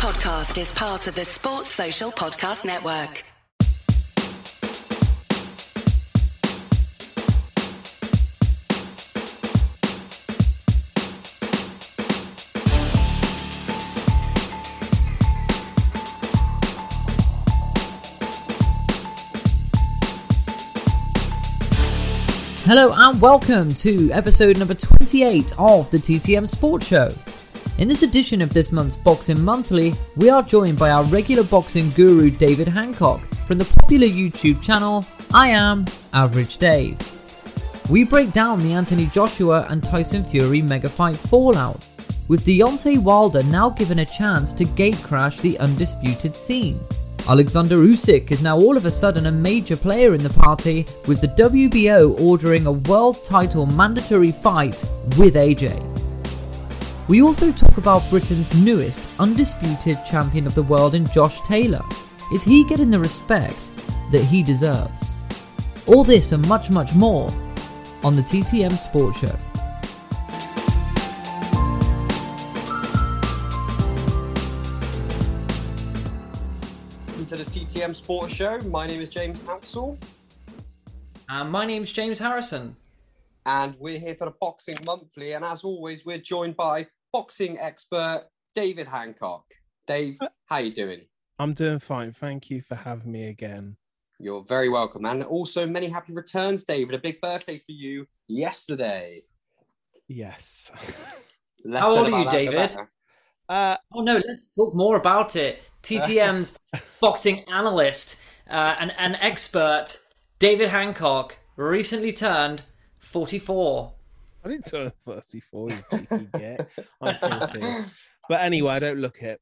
podcast is part of the Sports Social Podcast Network. Hello and welcome to episode number 28 of the TTM Sports Show. In this edition of this month's Boxing Monthly, we are joined by our regular boxing guru David Hancock from the popular YouTube channel I Am Average Dave. We break down the Anthony Joshua and Tyson Fury mega fight fallout, with Deontay Wilder now given a chance to gatecrash the undisputed scene. Alexander Usyk is now all of a sudden a major player in the party, with the WBO ordering a world title mandatory fight with AJ. We also talk about Britain's newest undisputed champion of the world in Josh Taylor. Is he getting the respect that he deserves? All this and much, much more on the TTM Sports Show. Welcome to the TTM Sports Show. My name is James Hansel, And my name's James Harrison. and we're here for the Boxing Monthly. And as always, we're joined by boxing expert David Hancock. Dave, how are you doing? I'm doing fine. Thank you for having me again. You're very welcome, and also many happy returns, David. A big birthday for you yesterday. Yes. Less How old are you, that, David? Uh, Oh no, let's talk more about it. TTM's boxing analyst uh, and an expert, David Hancock, recently turned 44. I didn't turn 34, you cheeky get. I'm 14. But anyway, I don't look it.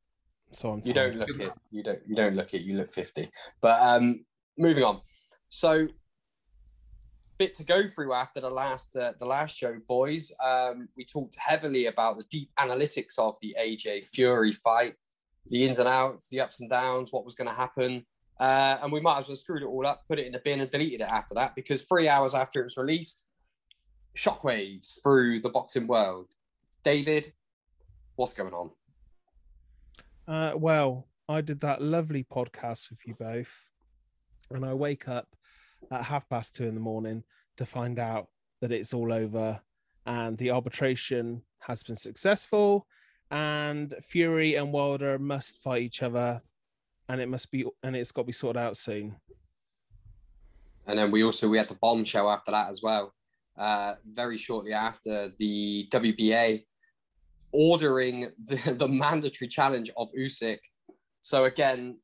So I'm You don't look it. You don't. You don't look it. You look fifty. But um, moving on. So, bit to go through after the last uh, the last show, boys. Um, we talked heavily about the deep analytics of the AJ Fury fight, the ins and outs, the ups and downs, what was going to happen, uh, and we might as well screwed it all up, put it in the bin, and deleted it after that because three hours after it was released, shockwaves through the boxing world. David, what's going on? Uh, well, I did that lovely podcast with you both, and I wake up at half past two in the morning to find out that it's all over and the arbitration has been successful, and Fury and Wilder must fight each other, and it must be and it's got to be sorted out soon. And then we also we had the bombshell after that as well. Uh, very shortly after the WBA ordering the, the mandatory challenge of Usyk. So again,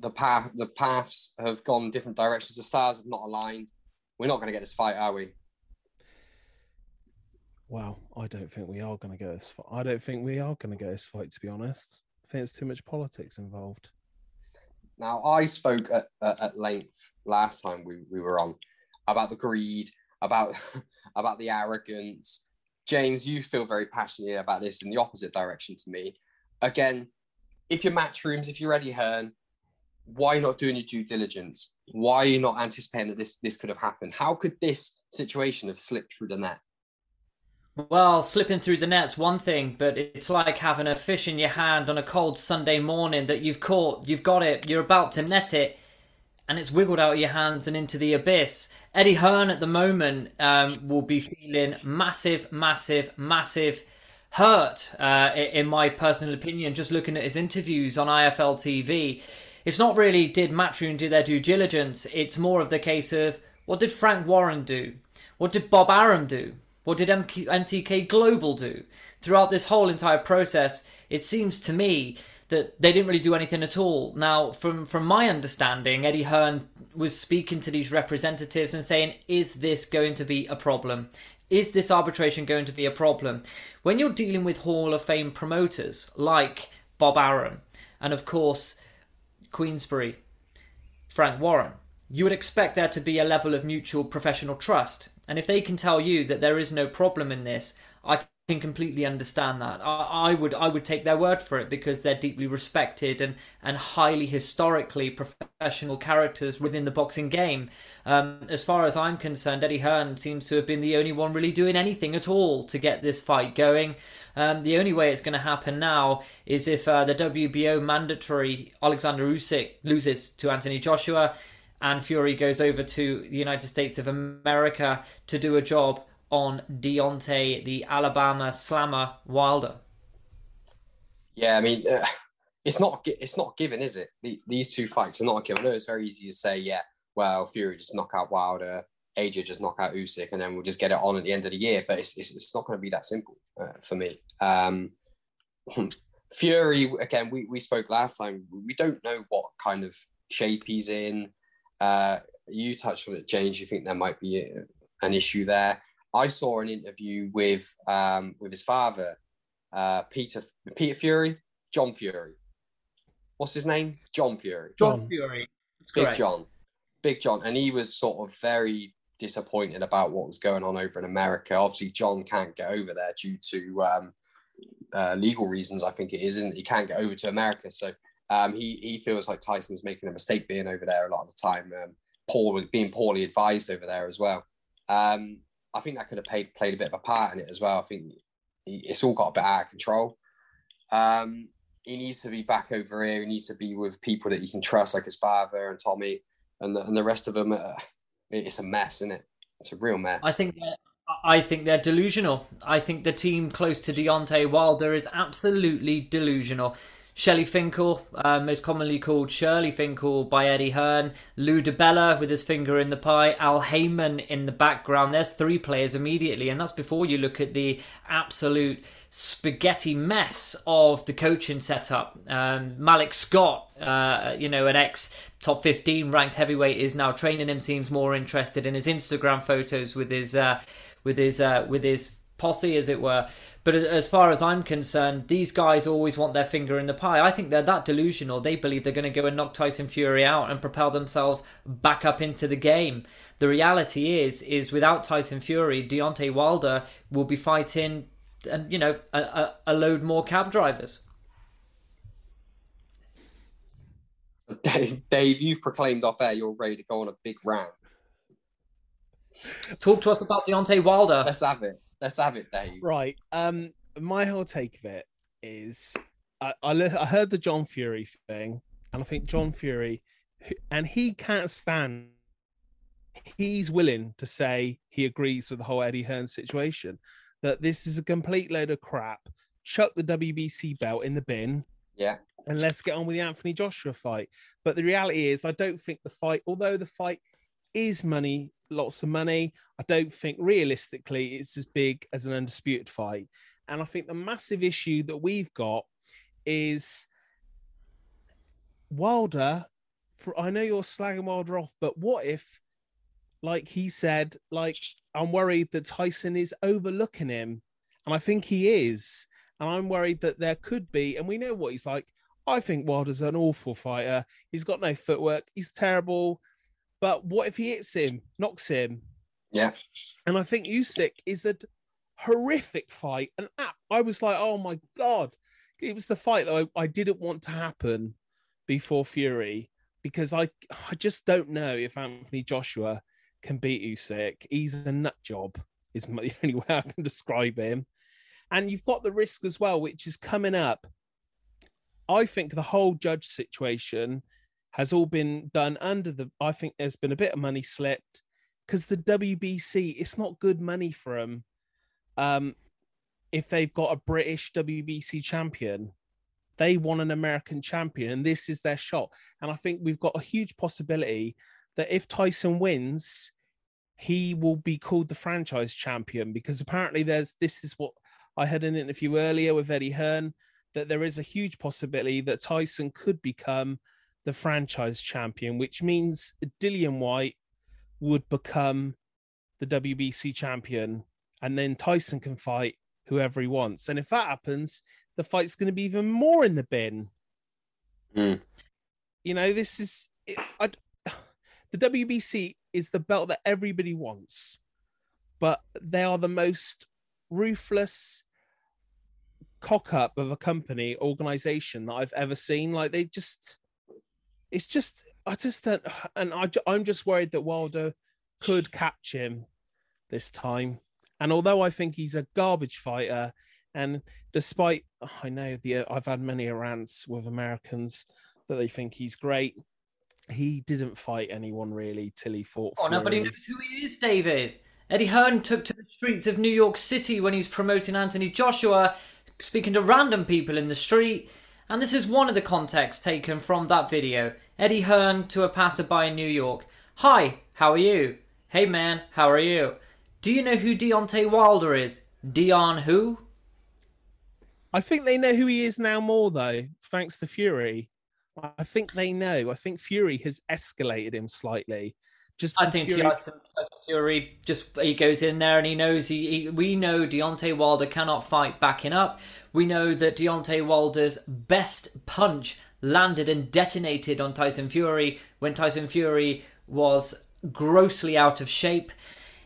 the path the paths have gone different directions. The stars have not aligned. We're not going to get this fight, are we? Well, I don't think we are going to get this. Fight. I don't think we are going to get this fight. To be honest, I think it's too much politics involved. Now, I spoke at, at, at length last time we, we were on about the greed, about about the arrogance. James, you feel very passionate about this in the opposite direction to me. Again, if you're matchrooms, if you're Eddie Hearn, why not doing your due diligence? Why are you not anticipating that this this could have happened? How could this situation have slipped through the net? Well, slipping through the net's one thing, but it's like having a fish in your hand on a cold Sunday morning that you've caught, you've got it, you're about to net it, and it's wiggled out of your hands and into the abyss. Eddie Hearn at the moment um, will be feeling massive, massive, massive hurt, uh, in my personal opinion, just looking at his interviews on IFL TV. It's not really did Matchroom do their due diligence, it's more of the case of what did Frank Warren do? What did Bob Arum do? What did MTK Global do? Throughout this whole entire process, it seems to me that they didn't really do anything at all. Now, from from my understanding, Eddie Hearn was speaking to these representatives and saying, "Is this going to be a problem? Is this arbitration going to be a problem?" When you're dealing with Hall of Fame promoters like Bob Arum and of course Queensberry, Frank Warren, you would expect there to be a level of mutual professional trust. And if they can tell you that there is no problem in this, I can completely understand that. I, I, would I would take their word for it because they're deeply respected and, and highly historically professional characters within the boxing game. Um, as far as I'm concerned, Eddie Hearn seems to have been the only one really doing anything at all to get this fight going. Um, the only way it's going to happen now is if uh, the WBO mandatory Alexander Usyk loses to Anthony Joshua and Fury goes over to the United States of America to do a job on Deontay, the Alabama slammer Wilder. Yeah, I mean, uh, it's not it's not given, is it? The, these two fights are not a given. I know it's very easy to say, yeah, well, Fury just knock out Wilder, AJ just knock out Usyk, and then we'll just get it on at the end of the year. But it's it's, it's not going to be that simple uh, for me. Um, Fury, again, we, we spoke last time. We don't know what kind of shape he's in. Uh, you touched on it, James. You think there might be an issue there? I saw an interview with um, with his father, uh, Peter Peter Fury, John Fury. What's his name? John Fury. John, John Fury. That's Big correct. John. Big John, and he was sort of very disappointed about what was going on over in America. Obviously, John can't get over there due to um, uh, legal reasons. I think it is, isn't it? He can't get over to America, so um, he he feels like Tyson's making a mistake being over there a lot of the time. Um, poor being poorly advised over there as well. Um, I think that could have played played a bit of a part in it as well. I think it's all got a bit out of control. Um, he needs to be back over here. He needs to be with people that he can trust, like his father and Tommy, and the, and the rest of them. Uh, it's a mess, isn't it? It's a real mess. I think I think they're delusional. I think the team close to Deontay Wilder is absolutely delusional. Shelly Finkel, uh, most commonly called Shirley Finkel by Eddie Hearn, Lou DiBella with his finger in the pie, Al Haymon in the background. There's three players immediately, and that's before you look at the absolute spaghetti mess of the coaching setup. Um, Malik Scott, uh, you know, an ex top 15 ranked heavyweight, is now training him. Seems more interested in his Instagram photos with his uh, with his uh, with his posse, as it were. But as far as I'm concerned, these guys always want their finger in the pie. I think they're that delusional. They believe they're going to go and knock Tyson Fury out and propel themselves back up into the game. The reality is, is without Tyson Fury, Deontay Wilder will be fighting, and you know, a, a, a load more cab drivers. Dave, Dave, you've proclaimed off air you're ready to go on a big round. Talk to us about Deontay Wilder. Let's have it. Let's have it, Dave. Right. Um, my whole take of it is, I, I, I heard the John Fury thing, and I think John Fury, and he can't stand. He's willing to say he agrees with the whole Eddie Hearn situation, that this is a complete load of crap. Chuck the WBC belt in the bin. Yeah. And let's get on with the Anthony Joshua fight. But the reality is, I don't think the fight, although the fight is money, lots of money, I don't think realistically it's as big as an undisputed fight. And I think the massive issue that we've got is Wilder. For I know you're slagging Wilder off, but what if, like he said, like I'm worried that Tyson is overlooking him, and I think he is, and I'm worried that there could be, and we know what he's like. I think Wilder's an awful fighter. He's got no footwork. He's terrible. But what if he hits him, knocks him, yeah. And I think Usyk is a horrific fight. And I was like, oh my God. It was the fight that I, I didn't want to happen before Fury because I I just don't know if Anthony Joshua can beat Usyk. He's a nut job, is the only way I can describe him. And you've got the risk as well, which is coming up. I think the whole judge situation has all been done under the. I think there's been a bit of money slipped because the WBC, it's not good money for them. Um, if they've got a British WBC champion, they want an American champion, and this is their shot. And I think we've got a huge possibility that if Tyson wins, he will be called the franchise champion because apparently there's this is what I had an interview earlier with Eddie Hearn that there is a huge possibility that Tyson could become the franchise champion, which means Dillian Whyte would become the WBC champion, and then Tyson can fight whoever he wants. And if that happens, the fight's going to be even more in the bin. Mm. You know, this is I, the WBC is the belt that everybody wants, but they are the most ruthless cock up of a company organization that I've ever seen. Like they just, it's just, I just don't, and I, I'm just worried that Wilder could catch him this time. And although I think he's a garbage fighter, and despite I know the I've had many rants with Americans that they think he's great, he didn't fight anyone really till he fought. Oh, nobody knows who he is, David. Eddie Hearn took to the streets of New York City when he was promoting Anthony Joshua, speaking to random people in the street. And this is one of the contexts taken from that video. Eddie Hearn to a passerby in New York. Hi, how are you? Hey man, how are you? Do you know who Deontay Wilder is? Dion who? I think they know who he is now more though, thanks to Fury. I think they know. I think Fury has escalated him slightly. Just I think Fury... Uh, Fury just he goes in there and he knows he, he, we know Deontay Wilder cannot fight backing up. We know that Deontay Wilder's best punch landed and detonated on Tyson Fury when Tyson Fury was grossly out of shape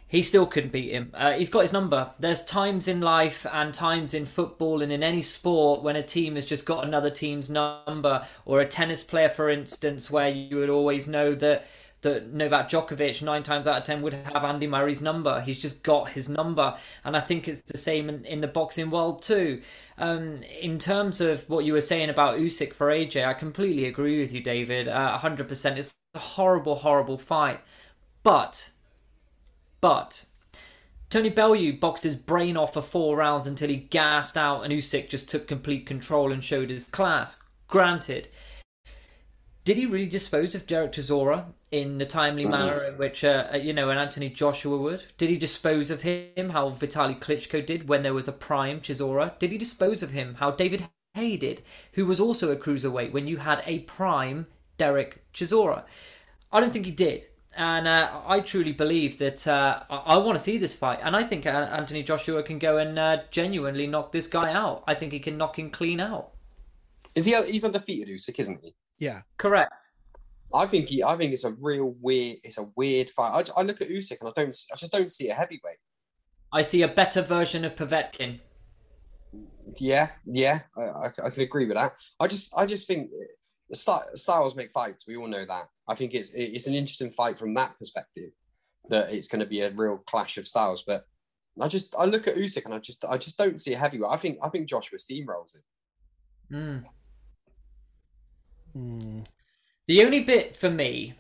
he still couldn't beat him. Uh, he's got his number. There's times in life and times in football and in any sport when a team has just got another team's number, or a tennis player, for instance, where you would always know that that Novak Djokovic nine times out of ten would have Andy Murray's number. He's just got his number, and I think it's the same in, in the boxing world too. Um, in terms of what you were saying about Usyk for AJ, I completely agree with you, David. Uh, hundred uh, percent. It's a horrible, horrible fight, but but Tony Bellew boxed his brain off for four rounds until he gassed out, and Usyk just took complete control and showed his class. Granted, did he really dispose of Derek Chisora in the timely manner in which uh, uh, you know an Anthony Joshua would? Did he dispose of him how Vitaly Klitschko did when there was a prime Chisora? Did he dispose of him how David Haye did, who was also a cruiserweight when you had a prime Derek Chisora? I don't think he did and uh, I truly believe that uh, I, I want to see this fight, and I think uh, Anthony Joshua can go and uh, genuinely knock this guy out. I think he can knock him clean out. Is he? He's undefeated, Usyk, isn't he? Yeah, correct. I think he. I think it's a real weird. It's a weird fight. I, I look at Usyk and I don't. I just don't see a heavyweight. I see a better version of Povetkin. Yeah, yeah, I, I, I can agree with that. I just, I just think styles make fights. We all know that. I think it's it's an interesting fight from that perspective. That it's going to be a real clash of styles. But I just I look at Usyk and I just I just don't see a heavyweight. I think I think Joshua steamrolls it. Mm. Mm. The only bit for me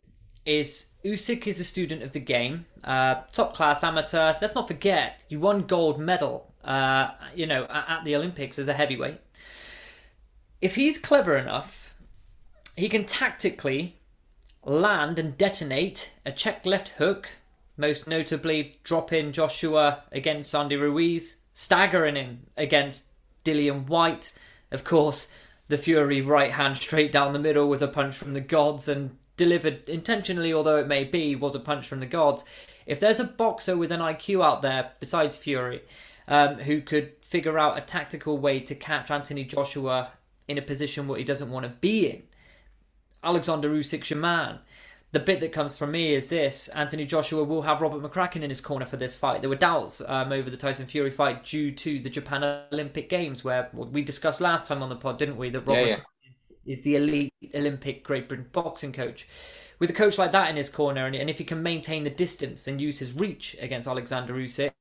is Usyk is a student of the game, uh, top class amateur. Let's not forget he won gold medal. Uh, you know at the Olympics as a heavyweight. If he's clever enough he can tactically land and detonate a check left hook, most notably dropping Joshua against Andy Ruiz, staggering him against Dillian Whyte. Of course, the Fury right hand straight down the middle was a punch from the gods and delivered intentionally, although it may be, was a punch from the gods. If there's a boxer with an IQ out there besides Fury um, who could figure out a tactical way to catch Anthony Joshua in a position where he doesn't want to be in, Alexander Usyk's your man. The bit that comes from me is this: Anthony Joshua will have Robert McCracken in his corner for this fight. There were doubts um, over the Tyson Fury fight due to the Japan Olympic Games, where we discussed last time on the pod, didn't we? That Robert yeah, yeah. is the elite Olympic Great Britain boxing coach. With a coach like that in his corner, and, and if he can maintain the distance and use his reach against Alexander Usyk,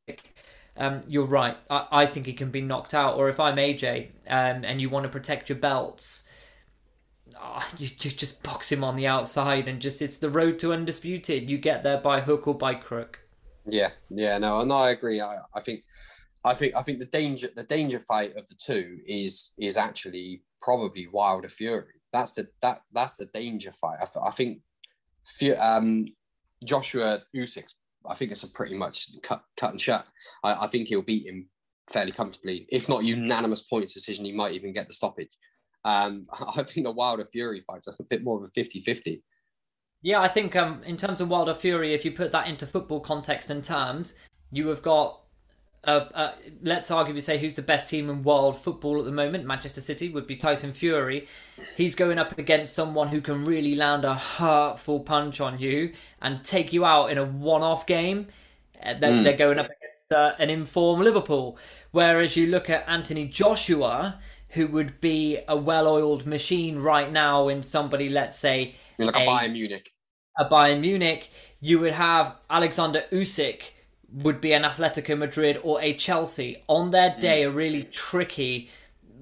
um, you're right. I, I, think he can be knocked out. Or if I'm AJ um, and you want to protect your belts, oh, you, you just box him on the outside and just it's the road to undisputed. You get there by hook or by crook. Yeah, yeah, no, no, I agree. I, I think, I think, I think the danger, the danger fight of the two is is actually probably Wilder Fury. That's the that that's the danger fight. I, I think, um, Joshua Usyk. I think it's a pretty much cut cut and shut. I, I think he'll beat him fairly comfortably, if not unanimous points decision. He might even get the stoppage. Um, I think the Wilder Fury fight's are a bit more of a 50 50. Yeah, I think um, in terms of Wilder Fury, if you put that into football context and terms, you have got, uh, uh, let's arguably say who's the best team in world football at the moment. Manchester City would be Tyson Fury. He's going up against someone who can really land a hurtful punch on you and take you out in a one off game. Uh, they're, mm. they're going up against uh, an informed Liverpool. Whereas you look at Anthony Joshua, who would be a well-oiled machine right now in somebody, let's say, like a, Bayern Munich. a Bayern Munich. You would have Alexander Usyk would be an Atletico Madrid or a Chelsea on their day. A really tricky,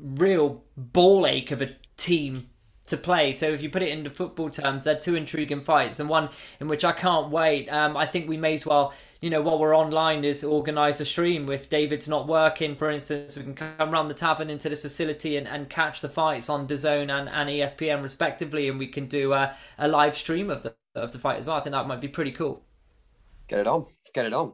real ball ache of a team to play. So if you put it into football terms, they're two intriguing fights and one in which I can't wait. Um, I think we may as well, you know, while we're online, is organise a stream. If David's not working, for instance, we can come round the tavern into this facility and, and catch the fights on DAZN and, and ESPN respectively, and we can do a, a live stream of the of the fight as well. I think that might be pretty cool. Get it on. Get it on.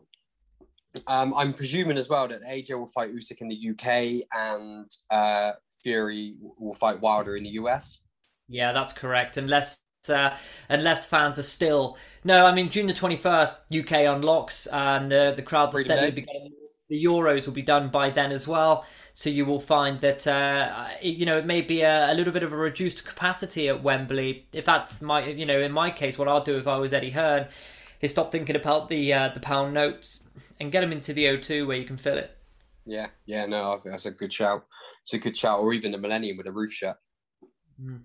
Um, I'm presuming as well that AJ will fight Usyk in the UK and uh, Fury will fight Wilder in the US. Yeah, that's correct. Unless uh, unless fans are still no, I mean June the twenty first, UK unlocks and the the crowds are Freedom steadily Day. beginning. The Euros will be done by then as well, so you will find that uh, it- you know it may be a, a little bit of a reduced capacity at Wembley. If that's my you know in my case, what I'll do if I was Eddie Hearn is stop thinking about the uh, the pound notes and get them into the O2 where you can fill it. Yeah, yeah, no, that's a good shout. It's a good shout, or even the Millennium with a roof shut. Mm.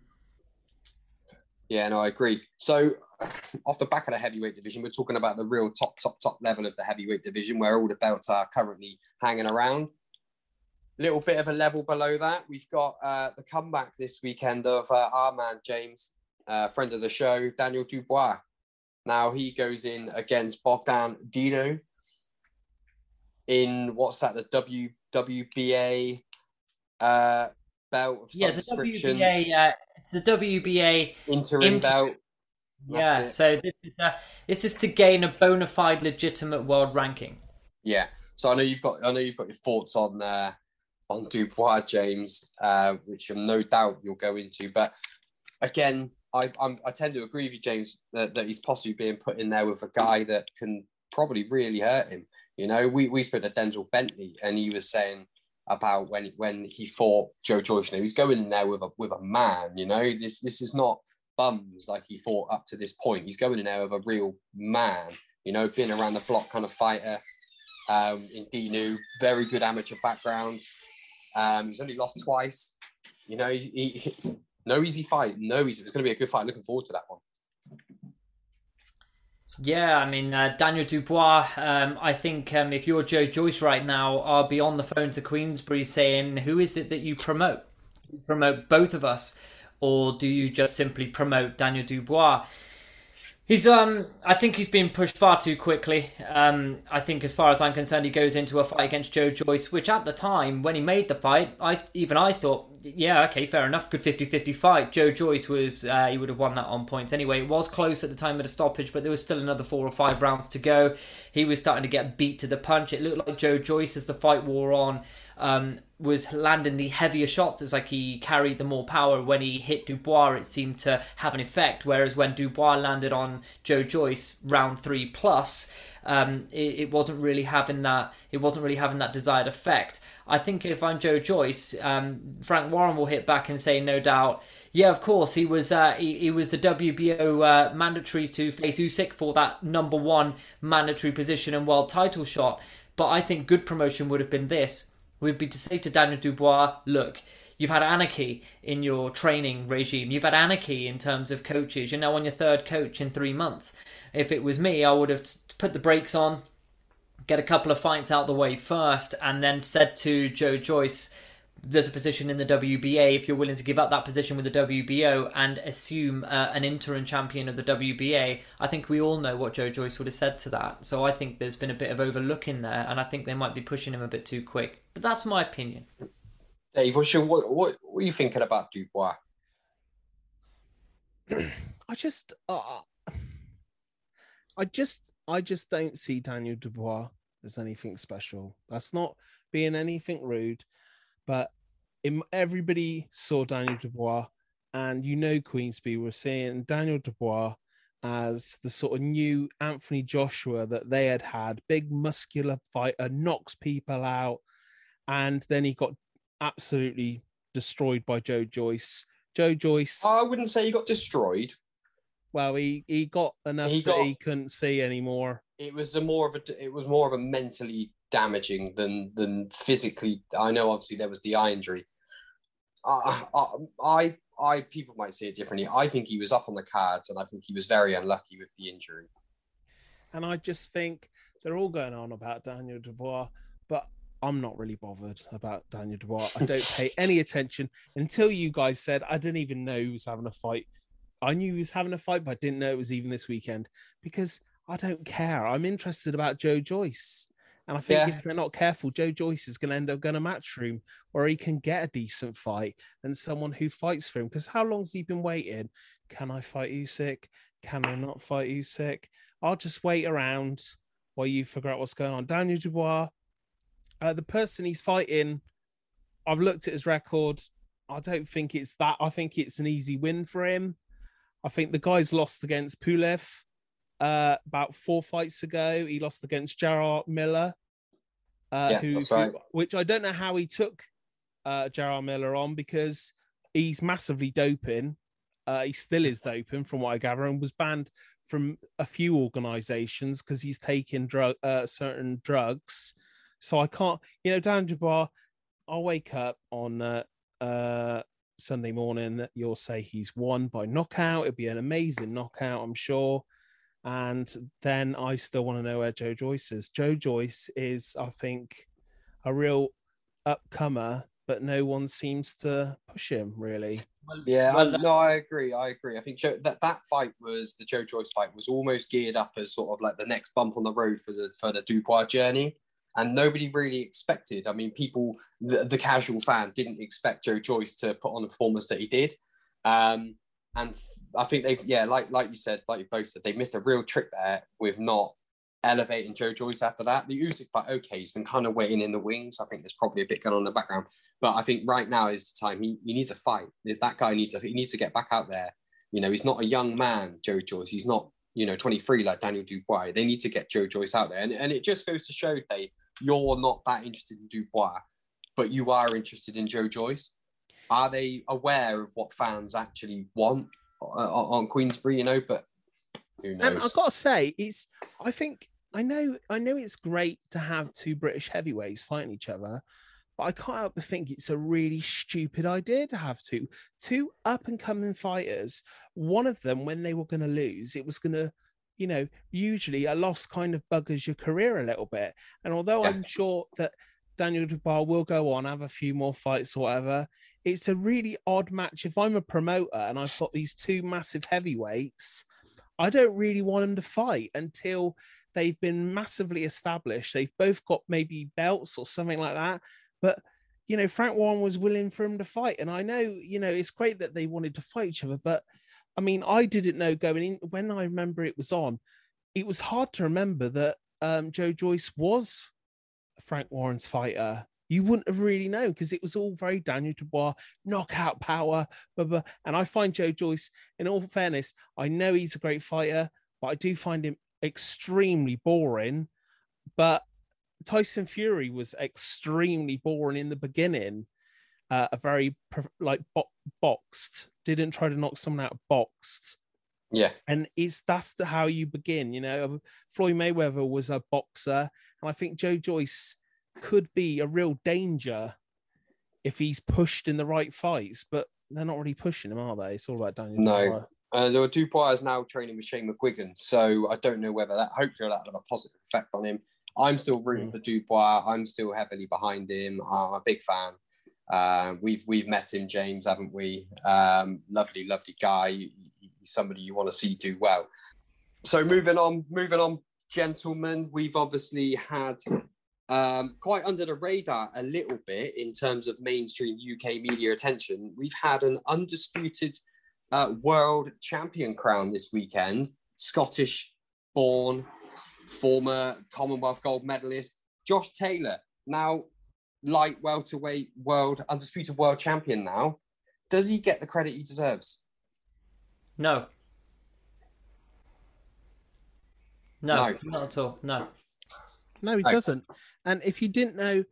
Yeah, no, I agree. So, off the back of the heavyweight division, we're talking about the real top, top, top level of the heavyweight division where all the belts are currently hanging around. Little bit of a level below that, we've got uh, the comeback this weekend of uh, our man James, uh, friend of the show, Daniel Dubois. Now he goes in against Bogdan Dinu in what's that, the W WBA uh, belt of Yeah, it's a description, WBA. It's a WBA interim Inter- belt. Yeah, it. so this is, uh, this is to gain a bona fide, legitimate world ranking. Yeah. So I know you've got I know you've got your thoughts on uh, on Dubois, James, uh, which I'm no doubt you'll go into. But again, I I'm, I tend to agree with you, James, that, that he's possibly being put in there with a guy that can probably really hurt him. You know, we we spoke to Denzel Bentley, and he was saying about when when he fought Joe Joyce. You know, he's going in there with a with a man. You know, this this is not bums like he fought up to this point. He's going in there with a real man. You know, being around the block kind of fighter. Um, in Dinu, very good amateur background. Um, he's only lost twice. You know, he, he, no easy fight. No easy. It's going to be a good fight. Looking forward to that one. Yeah, I mean, uh, Daniel Dubois, um, I think um, if you're Joe Joyce right now, I'll be on the phone to Queensberry saying, who is it that you promote? You promote both of us, or do you just simply promote Daniel Dubois? He's um I think he's been pushed far too quickly. Um I think as far as I'm concerned he goes into a fight against Joe Joyce, which at the time when he made the fight, I even I thought, yeah, okay, fair enough, good 50-50 fight. Joe Joyce was uh, he would have won that on points anyway. It was close at the time of the stoppage, but there was still another four or five rounds to go. He was starting to get beat to the punch. It looked like Joe Joyce as the fight wore on um, was landing the heavier shots. It's like he carried the more power. When he hit Dubois, it seemed to have an effect. Whereas when Dubois landed on Joe Joyce round three plus, um, it, it wasn't really having that. It wasn't really having that desired effect. I think if I'm Joe Joyce, um, Frank Warren will hit back and say, no doubt. Yeah, of course, he was uh, he, he was the WBO uh, mandatory to face Usyk for that number one mandatory position and world title shot. But I think good promotion would have been this would be to say to Daniel Dubois, look, you've had anarchy in your training regime. You've had anarchy in terms of coaches. You're now on your third coach in three months. If it was me, I would have put the brakes on, get a couple of fights out the way first, and then said to Joe Joyce, there's a position in the WBA if you're willing to give up that position with the WBO and assume uh, an interim champion of the WBA. I think we all know what Joe Joyce would have said to that. So I think there's been a bit of overlooking there, and I think they might be pushing him a bit too quick. But that's my opinion. Dave, what's your, what, what, what are you thinking about Dubois? I just, uh, I just, I just don't see Daniel Dubois as anything special. That's not being anything rude, but in, everybody saw Daniel Dubois, and you know Queensby were seeing Daniel Dubois as the sort of new Anthony Joshua that they had had, big muscular fighter, knocks people out, and then he got absolutely destroyed by Joe Joyce. Joe Joyce. I wouldn't say he got destroyed. Well, he he got enough He that got- he couldn't see anymore. It was a more of a it was more of a mentally damaging than than physically. I know obviously there was the eye injury. I, I, I, I people might say it differently. I think he was up on the cards, and I think he was very unlucky with the injury. And I just think they're all going on about Daniel Dubois, but I'm not really bothered about Daniel Dubois. I don't pay any attention until you guys said I didn't even know he was having a fight. I knew he was having a fight, but I didn't know it was even this weekend because I don't care. I'm interested about Joe Joyce. And I think Yeah. if they're not careful, Joe Joyce is going to end up going to matchroom where he can get a decent fight and someone who fights for him. Because how long's he been waiting? Can I fight Usyk? Can I not fight Usyk? I'll just wait around while you figure out what's going on. Daniel Dubois, uh, the person he's fighting, I've looked at his record. I don't think it's that. I think it's an easy win for him. I think the guy's lost against Pulev uh, about four fights ago. He lost against Jarrell Miller, uh, Yeah, who, that's who- which I don't know how he took uh, Jarrell Miller on because he's massively doping. Uh, he still is doping, from what I gather, and was banned from a few organizations because he's taking drug uh, certain drugs. So I can't, you know, Dan Dubois. I'll wake up on uh, uh, Sunday morning. You'll say he's won by knockout. It'd be an amazing knockout, I'm sure. And then I still want to know where Joe Joyce is. Joe Joyce is, I think, a real upcomer, but no one seems to push him really. Yeah, Well, I, no, I agree. I agree. I think Joe, that that fight was the Joe Joyce fight was almost geared up as sort of like the next bump on the road for the for the Dubois journey, and nobody really expected. I mean, people, the, the casual fan, didn't expect Joe Joyce to put on the performance that he did, um, and I think they've yeah, like like you said, like you both said, they missed a real trick there with not elevating Joe Joyce after that. The Usyk fight, okay, he's been kind of waiting in the wings. I think there's probably a bit going on in the background. But I think right now is the time he, he needs a fight. That guy needs to he needs to get back out there. You know, he's not a young man, Joe Joyce. He's not, you know, 23 like Daniel Dubois. They need to get Joe Joyce out there. And, and it just goes to show, Dave, you're not that interested in Dubois, but you are interested in Joe Joyce. Are they aware of what fans actually want uh, on Queensberry, you know? But who And I've got to say, it's I think I know I know it's great to have two British heavyweights fighting each other, but I can't help but think it's a really stupid idea to have two two up and coming fighters. One of them, when they were going to lose, it was going to, you know, usually a loss kind of buggers your career a little bit. And although Yeah. I'm sure that Daniel Dubois will go on, have a few more fights or whatever, it's a really odd match. If I'm a promoter and I've got these two massive heavyweights, I don't really want them to fight until they've been massively established. They've both got maybe belts or something like that. But you know, Frank Warren was willing for him to fight, and I know you know it's great that they wanted to fight each other. But I mean, I didn't know going in when I remember it was on. It was hard to remember that um, Joe Joyce was Frank Warren's fighter. You wouldn't have really known because it was all very Daniel Dubois, knockout power, blah, blah. And I find Joe Joyce, in all fairness, I know he's a great fighter, but I do find him extremely boring. But Tyson Fury was extremely boring in the beginning. Uh, a very like bo- boxed, didn't try to knock someone out boxed Yeah. and it's that's the, how you begin. You know, Floyd Mayweather was a boxer, and I think Joe Joyce could be a real danger if he's pushed in the right fights. But they're not really pushing him, are they? It's all about Daniel. No. Uh, Dubois is now training with Shane McGuigan, so I don't know whether that. Hopefully, that'll have a positive effect on him. I'm still rooting Mm. for Dubois. I'm still heavily behind him. I'm a big fan. Uh, we've we've met him, James, haven't we? Um, lovely, lovely guy. He's somebody you want to see do well. So moving on, moving on, gentlemen. We've obviously had um, quite under the radar a little bit in terms of mainstream UK media attention. We've had an undisputed uh, world champion crown this weekend. Scottish born, former Commonwealth gold medalist Josh Taylor. Now, light welterweight world undisputed world champion. Now, does he get the credit he deserves? No. No, No. not at all. No. No, he Okay. doesn't. And if you didn't know,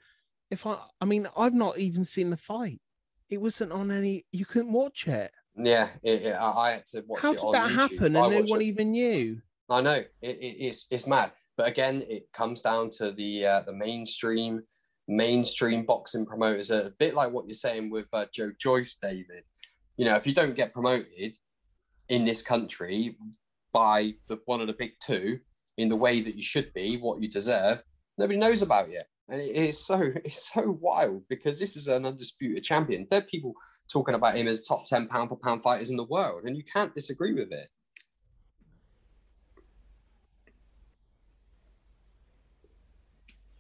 if I, I mean, I've not even seen the fight. It wasn't on any. You couldn't watch it. Yeah, it, it- I I had to watch How it did on that YouTube. happen? I And no one it. even knew. I know it, it, it's it's mad. But again, it comes down to the uh, the mainstream mainstream boxing promoters. A bit like what you're saying with uh, Joe Joyce, David. You know, if you don't get promoted in this country by the one of the big two in the way that you should be, what you deserve, nobody knows about you. And it is so it's so wild because this is an undisputed champion. There are people talking about him as top 10 pound for pound fighters in the world, and you can't disagree with it.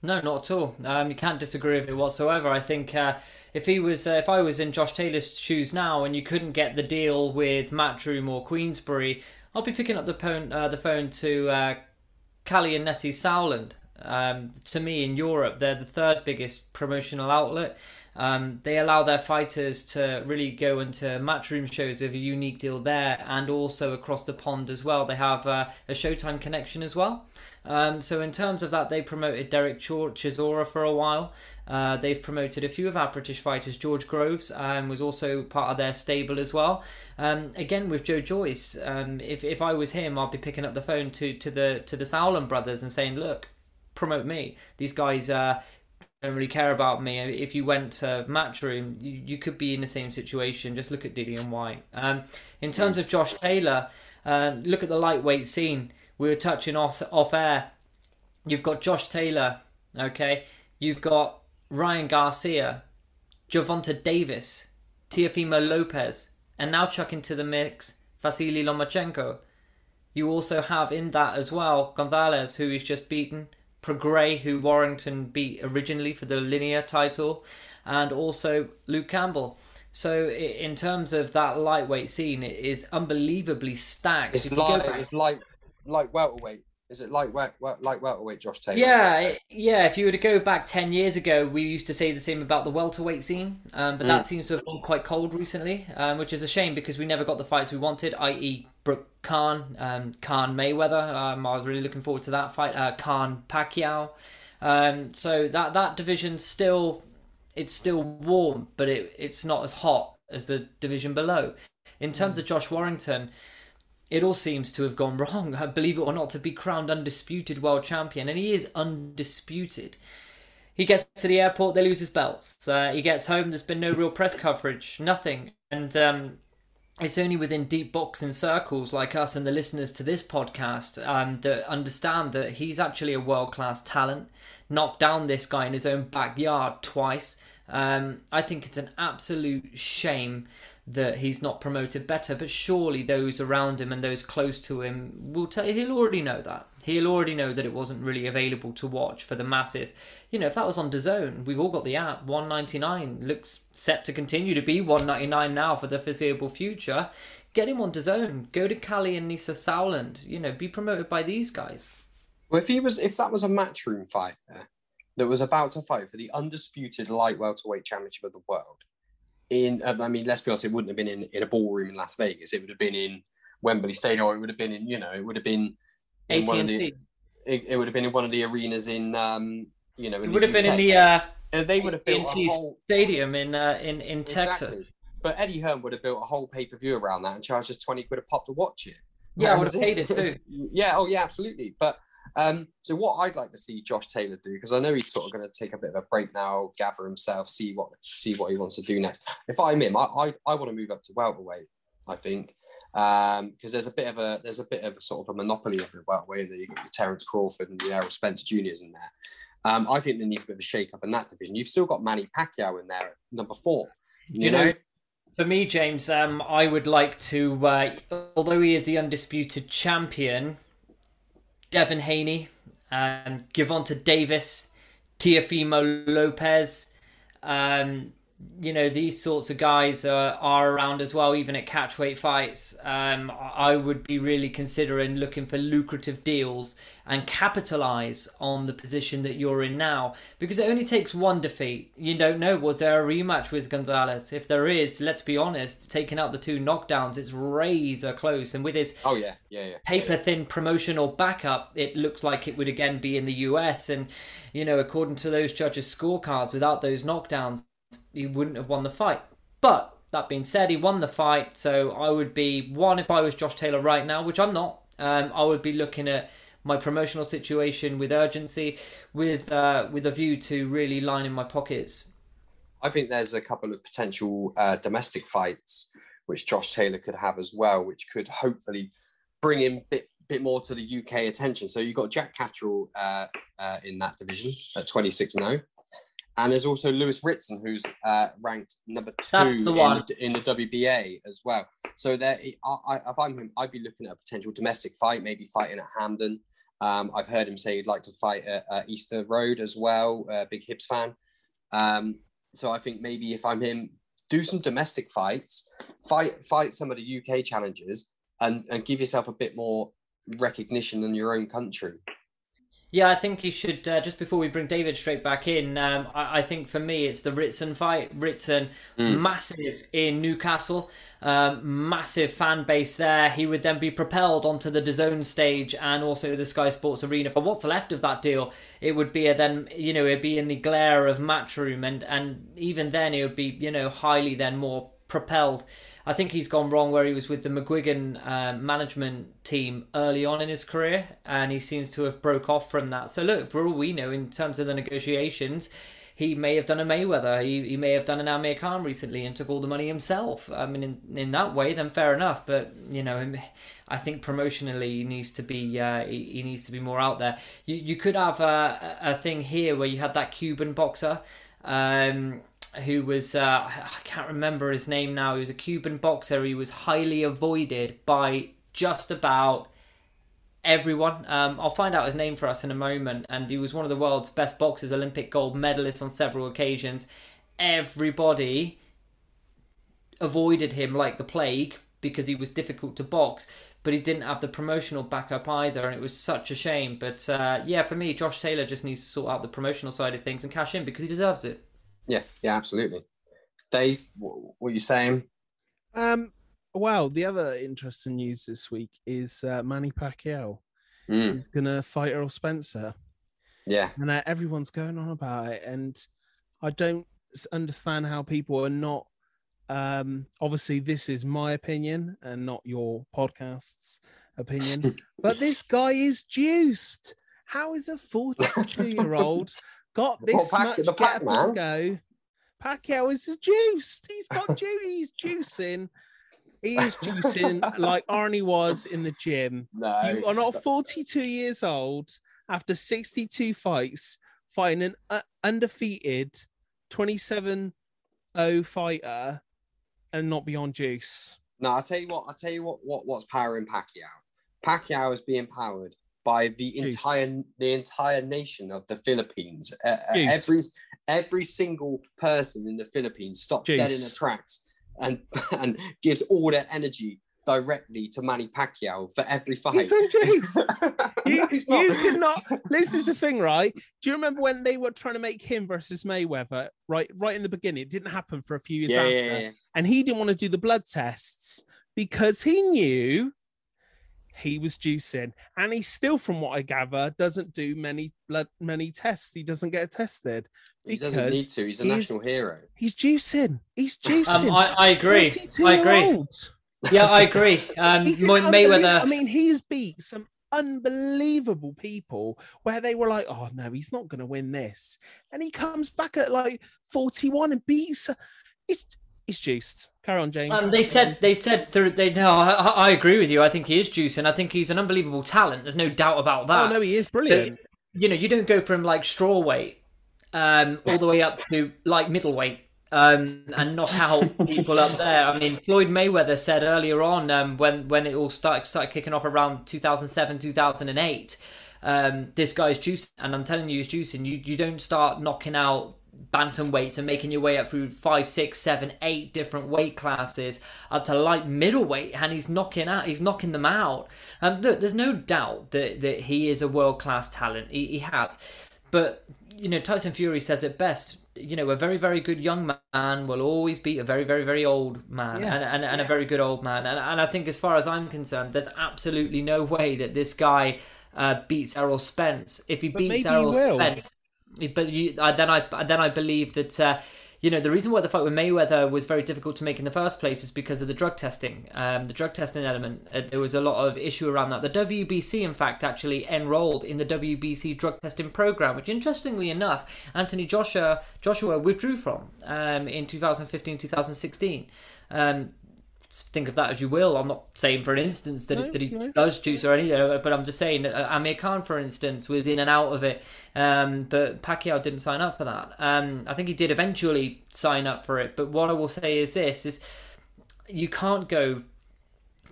No, not at all. Um, you can't disagree with it whatsoever. I think uh, if he was, uh, if I was in Josh Taylor's shoes now, and you couldn't get the deal with Matchroom or Queensberry, I'll be picking up the phone, uh, the phone to uh, Kalle and Nisse Sauerland. Um, to me, in Europe, they're the third biggest promotional outlet. Um, they allow their fighters to really go into matchroom shows with a unique deal there, and also across the pond as well. They have uh, a Showtime connection as well. Um, so in terms of that, they promoted Derek Chisora for a while. Uh, they've promoted a few of our British fighters. George Groves um, was also part of their stable as well. Um, again with Joe Joyce, um, if if I was him, I'd be picking up the phone to to the to the Sauerland brothers and saying, look, promote me. These guys. Uh, don't really care about me. If you went to Matchroom, you, you could be in the same situation. Just look at Dillian Whyte. Um, in terms of Josh Taylor, uh, look at the lightweight scene. We were touching off off air. You've got Josh Taylor, okay. You've got Ryan Garcia, Gervonta Davis, Teofimo Lopez, and now chuck into the mix Vasily Lomachenko. You also have in that as well Gonzalez, who is just beaten, Prograis, who Warrington beat originally for the linear title, and also Luke Campbell. So in terms of that lightweight scene, it is unbelievably stacked. It's light. It's light, light welterweight. Is it light, light, light welterweight, Josh Taylor? Yeah, yeah. If you were to go back ten years ago, we used to say the same about the welterweight scene, um, but mm. that seems to have gone quite cold recently, um, which is a shame because we never got the fights we wanted, i.e., Brook Khan, um, Khan Mayweather. Um, I was really looking forward to that fight. Uh, Khan Pacquiao. Um, so that that division still, it's still warm, but it it's not as hot as the division below. In terms mm. of Josh Warrington it all seems to have gone wrong, believe it or not, to be crowned undisputed world champion, and he is undisputed. He gets to the airport, they lose his belts. Uh, he gets home, there's been no real press coverage, nothing. And um, it's only within deep boxing circles like us and the listeners to this podcast um, that understand that he's actually a world class talent. Knocked down this guy in his own backyard twice. Um, I think it's an absolute shame that he's not promoted better, but surely those around him and those close to him will tell he'll already know that. He'll already know that it wasn't really available to watch for the masses. You know, if that was on DAZN, we've all got the app. One ninety nine looks set to continue to be one ninety nine now for the foreseeable future. Get him on DAZN. Go to Kalle and Nisse Sauerland. You know, be promoted by these guys. Well, if he was, if that was a matchroom fighter that was about to fight for the undisputed light welterweight championship of the world, in uh, I mean, let's be honest, it wouldn't have been in, in a ballroom in Las Vegas. It would have been in Wembley Stadium, or it would have been in, you know, it would have been in one of the, it, it, would have been in one of the arenas in, um, you know, it would have been in the. Uh, they would have built a whole stadium in uh, in in exactly. Texas. But Eddie Hearn would have built a whole pay per view around that and charged us twenty quid a pop to watch it. Yeah, I would have paid it too. yeah, oh yeah, absolutely. But um, so what I'd like to see Josh Taylor do, because I know he's sort of going to take a bit of a break now, gather himself, see what see what he wants to do next. If I'm him, I I, I want to move up to welterweight. I think because um, there's a bit of a there's a bit of a sort of a monopoly of it, welterweight. There you got your Terence Crawford and the Errol Spence Juniors in there. Um, I think there needs a bit of a shake up in that division. You've still got Manny Pacquiao in there at number four. You, you know, know for me, James, um, I would like to, uh, although he is the undisputed champion, Devin Haney, um, Gervonta Davis, Teofimo Lopez. Um, you know these sorts of guys are, are around as well even at catchweight fights. Um, i would be really considering looking for lucrative deals and capitalize on the position that you're in now because it only takes one defeat. You don't know was there a rematch with gonzalez? If there is let's be honest taking out the two knockdowns it's razor close. And with his oh yeah. Yeah, yeah. paper thin promotional backup it looks like it would again be in the us and you know according to those judges scorecards without those knockdowns he wouldn't have won the fight. But that being said, he won the fight, so I would be one if I was Josh Taylor right now, which I'm not. Um, I would be looking at my promotional situation with urgency, with uh, with a view to really lining my pockets. I think there's a couple of potential uh, domestic fights which Josh Taylor could have as well, which could hopefully bring him bit bit more to the UK attention. So you've got Jack Catterall uh, uh, in that division at 26 0. And there's also Lewis Ritson, who's uh, ranked number two in the, in, the, WBA as well. So there, I, I, if I'm him, I'd be looking at a potential domestic fight, maybe fighting at Hampden. Um, I've heard him say he'd like to fight at, at Easter Road as well. Uh, big Hibs fan. Um, so I think maybe if I'm him, do some domestic fights, fight fight some of the UK challengers, and and give yourself a bit more recognition in your own country. Yeah, I think he should. Uh, just before we bring David straight back in, um, I, I, think for me it's the Ritson fight. Ritson, mm. massive in Newcastle, um, massive fan base there. He would then be propelled onto the DAZN stage and also the Sky Sports Arena. For what's left of that deal, it would be a, then you know it'd be in the glare of Matchroom, and and even then it would be you know highly then more propelled I think he's gone wrong where he was with the McGuigan uh, management team early on in his career, and he seems to have broke off from that. So look, for all we know, in terms of the negotiations, he may have done a Mayweather. He, he may have done an Amir Khan recently and took all the money himself. I mean, in, in that way, then fair enough. But you know, I think promotionally he needs to be uh, he, he, needs to be more out there. You you could have a, a thing here where you had that Cuban boxer. Um, who was uh, I can't remember his name now. He was a Cuban boxer. He was highly avoided by just about everyone. Um, I'll find out his name for us in a moment. And he was one of the world's best boxers, Olympic gold medalist on several occasions. Everybody avoided him like the plague because he was difficult to box. But he didn't have the promotional backup either, and it was such a shame. But uh, yeah, for me, Josh Taylor just needs to sort out the promotional side of things and cash in because he deserves it. Yeah, yeah, absolutely. Dave, what, what are you saying? Um, well, the other interesting news this week is uh, Manny Pacquiao mm. is going to fight Errol Spencer. Yeah, and uh, everyone's going on about it, and I don't understand how people are not. Um, obviously, this is my opinion and not your podcast's opinion, but this guy is juiced. How is a 42 year old got this well, Pac- much the Pac Man go. Pacquiao is juiced. He's got juice. He's juicing. He is juicing like Arnie was in the gym. No, you are not 42 years old after 62 fights, fighting an uh, undefeated 27 0 fighter and not beyond juice. No, I'll tell you what, I'll tell you what, what what's powering Pacquiao. Pacquiao is being powered by the Jeez. entire the entire nation of the Philippines. Uh, every every single person in the Philippines stops dead in their tracks and and gives all their energy directly to Manny Pacquiao for every fight. He's on Jace. you, no, you could not. This is the thing, right? Do you remember when they were trying to make him versus Mayweather? Right, right in the beginning, it didn't happen for a few years yeah, after, yeah, yeah. and he didn't want to do the blood tests because he knew he was juicing, and he still, from what I gather, doesn't do many blood many tests. He doesn't get tested. He doesn't need to. He's a he's, national hero. He's juicing. He's juicing. Um, I, I, agree. I agree. Yeah, I agree. Um, Mayweather. I mean, he's beat some unbelievable people where they were like, "Oh no, he's not going to win this," and he comes back at like forty-one and beats. It's he's juiced. Carry on, James. Um, they said they said they no. I, I, agree with you. I think he is juicing. I think he's an unbelievable talent. There's no doubt about that. Oh no, he is brilliant. But, you know, you don't go from like straw weight um, all the way up to like middleweight. Um, and knock out people up there. I mean, Floyd Mayweather said earlier on um, when when it all started started kicking off around 2007, 2008. Um, this guy's juicing, and I'm telling you, he's juicing. You you don't start knocking out bantamweights and making your way up through five, six, seven, eight different weight classes up to light middleweight, and he's knocking out, he's knocking them out. And look, there's no doubt that that he is a world class talent. He, he has, but you know, Tyson Fury says it best. You know, a very, very good young man will always beat a very, very, very old man yeah. and, and, and yeah. a very good old man. And, and I think, as far as I'm concerned, there's absolutely no way that this guy uh, beats Errol Spence. If he but beats Errol Spence, but you, then I then I believe that uh, you know, the reason why the fight with Mayweather was very difficult to make in the first place is because of the drug testing, um, the drug testing element. Uh, there was a lot of issue around that. The WBC, in fact, actually enrolled in the WBC drug testing program, which, interestingly enough, Anthony Joshua Joshua withdrew from um, in 2015, 2016. Um, think of that as you will. I'm not saying, for an instance, that, No, that he no. does choose or anything, but I'm just saying uh, Amir Khan, for instance, was in and out of it. Um, but Pacquiao didn't sign up for that. Um, I think he did eventually sign up for it. But what I will say is this: is you can't go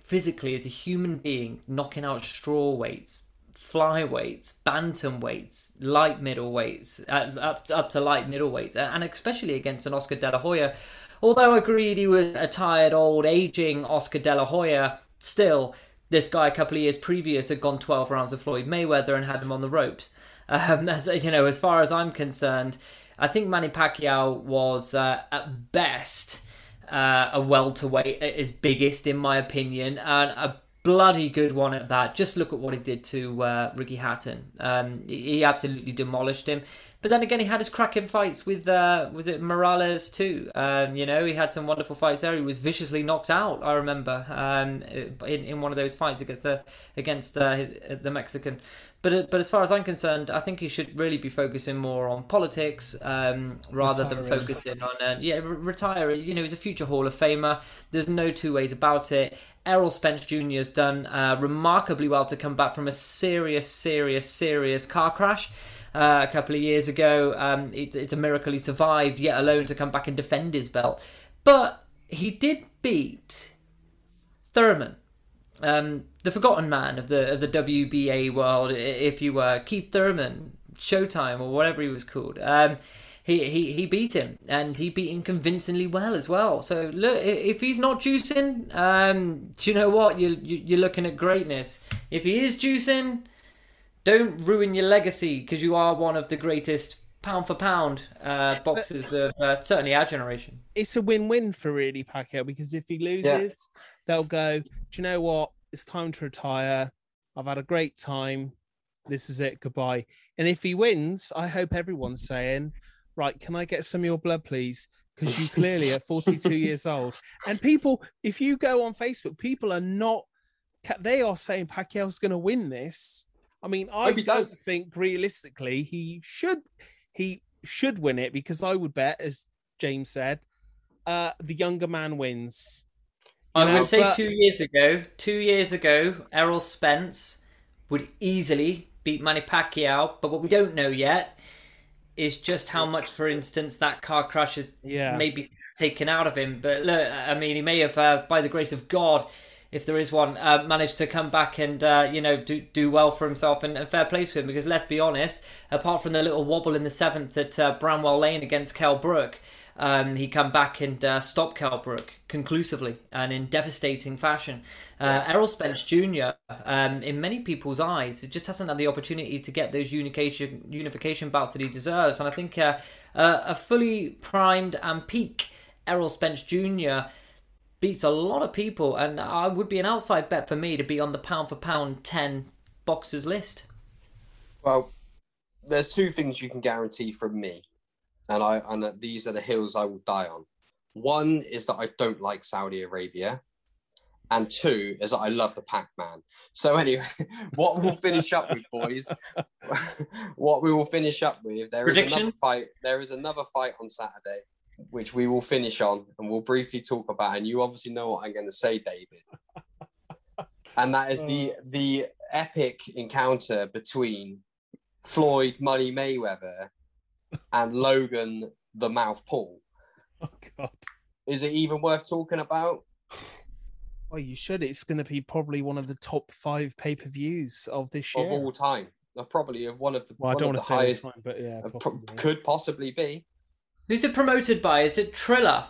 physically as a human being knocking out straw weights, flyweights, bantam weights, light middleweights, uh, up up to light middleweights, and especially against an Oscar De La Hoya. Although agreed he was a tired, old, aging Oscar De La Hoya, still this guy a couple of years previous had gone 12 rounds of Floyd Mayweather and had him on the ropes. Um, as you know, as far as I'm concerned, I think Manny Pacquiao was uh, at best uh, a welterweight at his biggest, in my opinion, and a bloody good one at that. Just look at what he did to uh, Ricky Hatton. Um, he, absolutely demolished him. But then again, he had his cracking fights with uh, was it Morales too? Um, you know, he had some wonderful fights there. He was viciously knocked out. I remember um, in in one of those fights against the against uh, his, uh, the Mexican. But uh, but as far as I'm concerned, I think he should really be focusing more on politics um, rather than focusing on uh, yeah re- retire. You know, he's a future Hall of Famer. There's no two ways about it. Errol Spence Jr. has done uh, remarkably well to come back from a serious, serious, serious car crash. Uh, a couple of years ago, um, it, it's a miracle he survived, yet alone to come back and defend his belt. But he did beat Thurman, um, the forgotten man of the of the WBA world, if you were Keith Thurman, Showtime or whatever he was called. Um, he, he he beat him, and he beat him convincingly well as well. So look, if he's not juicing, um, do you know what? You, you you're looking at greatness. If he is juicing, don't ruin your legacy because you are one of the greatest pound for pound uh, boxers of uh, certainly our generation. it's a win-win for really Pacquiao because if he loses, they'll go, Do you know what? It's time to retire. I've had a great time. This is it. Goodbye. And if he wins, I hope everyone's saying, Right, can I get some of your blood, please? Because you clearly are 42 years old. And people, if you go on Facebook, people are not they are saying Pacquiao's gonna win this. I mean, I Hope he don't does. think realistically he should he should win it because I would bet, as James said, uh, the younger man wins. I would say but- two years ago, two years ago, Errol Spence would easily beat Manny Pacquiao. But what we don't know yet is just how much, for instance, that car crash has Yeah. maybe taken out of him. But look, I mean, he may have, uh, by the grace of God, if there is one, uh, managed to come back and uh, you know do do well for himself and, and fair play to him. Because let's be honest, apart from the little wobble in the seventh at uh, Bramall Lane against Kel Brook. Um, he come back and uh, stop Kel Brook conclusively and in devastating fashion. Uh, Errol Spence Jr. Um, in many people's eyes, just hasn't had the opportunity to get those unification unification bouts that he deserves. And I think uh, uh, a fully primed and peak Errol Spence Jr. beats a lot of people, and I would be an outside bet for me to be on the pound for pound ten boxers list. Well, there's two things you can guarantee from me, and I and uh, these are the hills I will die on. One is that I don't like Saudi Arabia, and two is that I love the Pac-Man. So anyway, what we'll finish up with, boys, what we will finish up with, there is another fight. There is another fight on Saturday, which we will finish on, and we'll briefly talk about. And you obviously know what I'm going to say, David. And that is the the epic encounter between Floyd Money Mayweather and Logan the Mouth Paul. Oh God. Is it even worth talking about? Well, you should. It's going to be probably one of the top five pay-per-views of this year. of all time? Probably of one of the, well, I don't want to say highest. time, but yeah, uh, pro- possibly. could possibly be. Who's it promoted by? Is it Triller?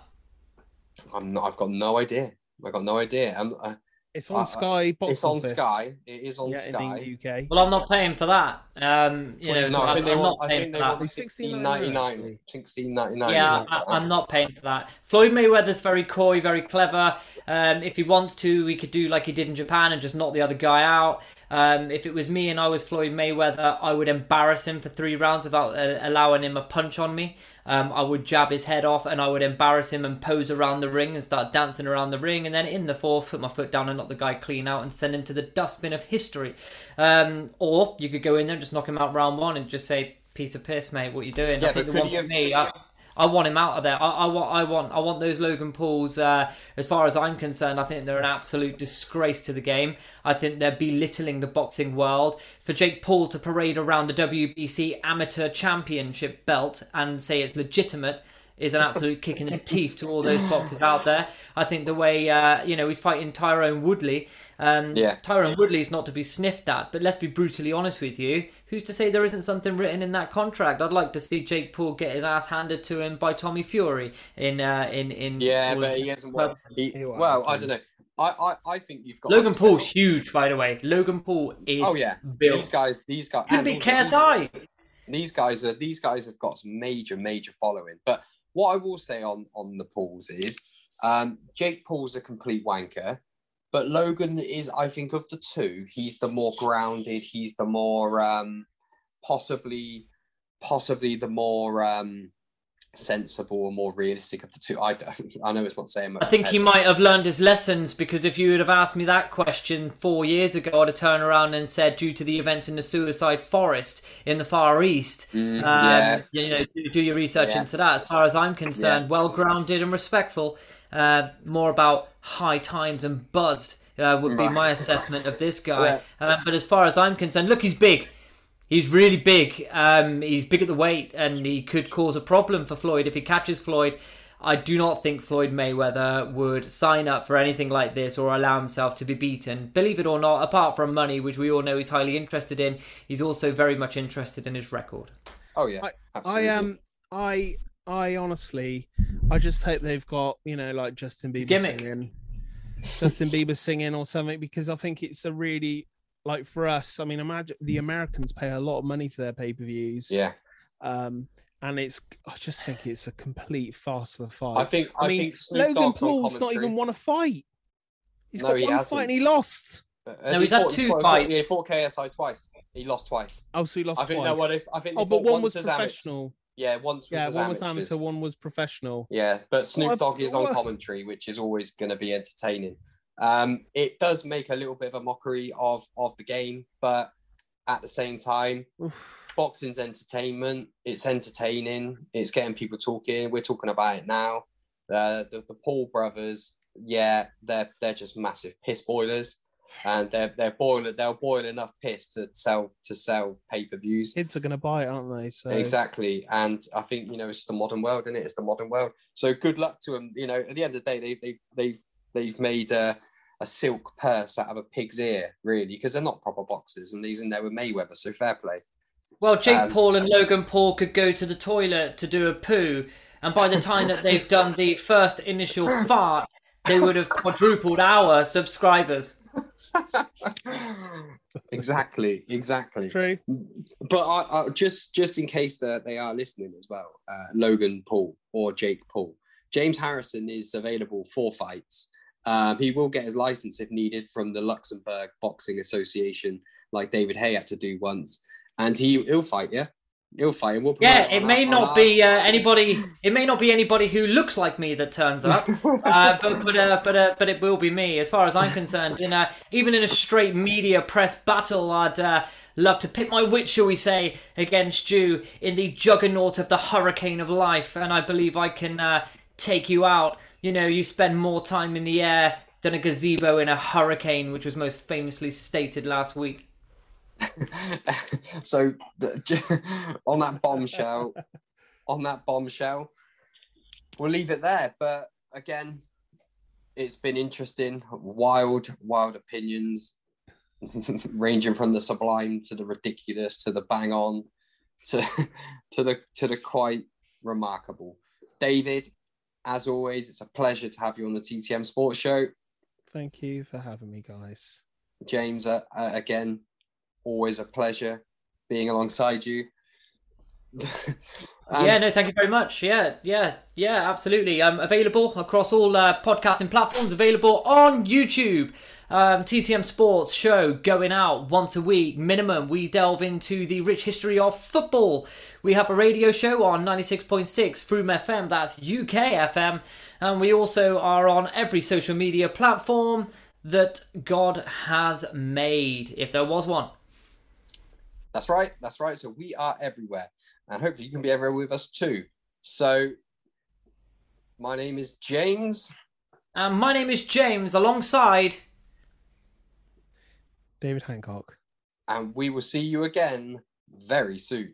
I'm not. I've got no idea. I got no idea. I'm, uh, it's on uh, Sky. Box it's on Office. Sky. It is on yeah, Sky. in the UK. Well, I'm not paying for that. Um, you know, no, so I I'm, think they I'm want. not I paying think for they that. want It's sixteen $16.99 ninety nine. actually. Sixteen ninety nine. Yeah, I, I'm not paying for that. Floyd Mayweather's very coy, very clever. Um, if he wants to, he could do like he did in Japan and just knock the other guy out. Um, if it was me and I was Floyd Mayweather, I would embarrass him for three rounds without uh, allowing him a punch on me. Um, I would jab his head off and I would embarrass him and pose around the ring and start dancing around the ring. And then in the fourth, put my foot down and knock the guy clean out and send him to the dustbin of history. Um, or you could go in there and just knock him out round one and just say, piece of piss, mate, what you doing? Yeah, I think but the one you for me, I, I want him out of there. I, I want, I want, I want those Logan Pauls. Uh, as far as I'm concerned, I think they're an absolute disgrace to the game. I think they're belittling the boxing world. For Jake Paul to parade around the WBC Amateur Championship belt and say it's legitimate is an absolute kick in the teeth to all those boxers out there. I think the way uh, you know he's fighting Tyron Woodley. Um, Yeah. Tyron Woodley is not to be sniffed at, but let's be brutally honest with you. Who's to say there isn't something written in that contract? I'd like to see Jake Paul get his ass handed to him by Tommy Fury in uh, in in. Yeah, but he hasn't won. He, He well, I don't know. I, I, I think you've got Logan to Paul's huge, by the way. Logan Paul is. Oh yeah, built. these guys, these guys, Could and be also these- KSI. these guys are these guys have got some major major following but what i will say on on the pauls is um jake paul's a complete wanker but logan is i think of the two. He's the more grounded he's the more um possibly possibly the more um sensible and more realistic of the two i don't i know it's not saying I think he might have learned his lessons because if you would have asked me that question four years ago, I'd have turned around and said, due to the events in the suicide forest in the Far East, Mm, um, yeah you know, do, do your research Yeah. into that. As far as I'm concerned, well grounded and respectful. Uh, more about high times and buzzed uh, would be my assessment of this guy. Yeah. Uh, but as far as I'm concerned, look, he's big. He's really big. Um, he's big at the weight, and he could cause a problem for Floyd if he catches Floyd. I do not think Floyd Mayweather would sign up for anything like this or allow himself to be beaten. Believe it or not, apart from money, which we all know he's highly interested in, he's also very much interested in his record. oh yeah I absolutely. um I I honestly I just hope they've got you know like Justin Bieber Gimmick. singing, Justin Bieber singing or something because I think it's a really like for us. I mean, imagine the Americans pay a lot of money for their pay per views. yeah Um, and it's I just think it's a complete farce of a fight. i think i, I mean, think Snoop Logan Paul's not even won a fight. He's No, got he one hasn't. fight and he lost. Uh, No, he he's had fought- two fights. Yeah, he fought KSI twice. He lost twice. Oh, so he lost I think twice. that one. If, I think. oh, but one was as amateur- professional. Yeah, once was Yeah, as one was amateurs. amateur, one was professional. Yeah, but Snoop Dogg is on commentary, which is always going to be entertaining. Um, it does make a little bit of a mockery of of the game, but at the same time, Oof. boxing's entertainment. It's entertaining. It's getting people talking. We're talking about it now. Uh, the the Paul brothers, yeah, they're they're just massive piss boilers, and they're they're boiling they'll boil enough piss to sell to sell pay per views. Kids are going to buy it, aren't they? So Exactly, and I think you know it's the modern world, isn't it? It's the modern world. So good luck to them. You know, at the end of the day, they they they've they've made a, a silk purse out of a pig's ear, really, because they're not proper boxers, and these in there with Mayweather. So fair play. Well, Jake Um, Paul and Logan Paul could go to the toilet to do a poo, and by the time that they've done the first initial fart, they would have quadrupled our subscribers. exactly, exactly. true. But I, I, just just in case that they are listening as well, uh, Logan Paul or Jake Paul, James Harrison is available for fights. Um, he will get his license if needed from the Luxembourg Boxing Association, like David Haye had to do once, and he he'll fight. Yeah, he'll fight. And we'll Yeah, promote it may our- not be uh, anybody. It may not be anybody who looks like me that turns up, uh, but but uh, but uh, but it will be me. As far as I'm concerned, in a, even in a straight media press battle, I'd uh, love to pit my wit, shall we say, against you in the juggernaut of the hurricane of life, and I believe I can uh, take you out. You know, you spend more time in the air than a gazebo in a hurricane, which was most famously stated last week. so on that bombshell, on that bombshell, we'll leave it there. But again, it's been interesting, wild, wild opinions, ranging from the sublime to the ridiculous to the bang on, to to the to the quite remarkable. David, as always, it's a pleasure to have you on the TTM Sports Show. Thank you for having me, guys. James, uh, uh, again, always a pleasure being alongside you. Yeah, no, thank you very much. Yeah, yeah, yeah, absolutely. I'm available across all uh, podcasting platforms, available on YouTube. Um, TTM Sports show going out once a week minimum. We delve into the rich history of football. We have a radio show on 96.6 Froome FM, that's UK FM. And we also are on every social media platform that God has made, if there was one. That's right. That's right. So we are everywhere and hopefully you can be everywhere with us too. So, my name is James. And my name is James, alongside David Hancock. And we will see you again very soon.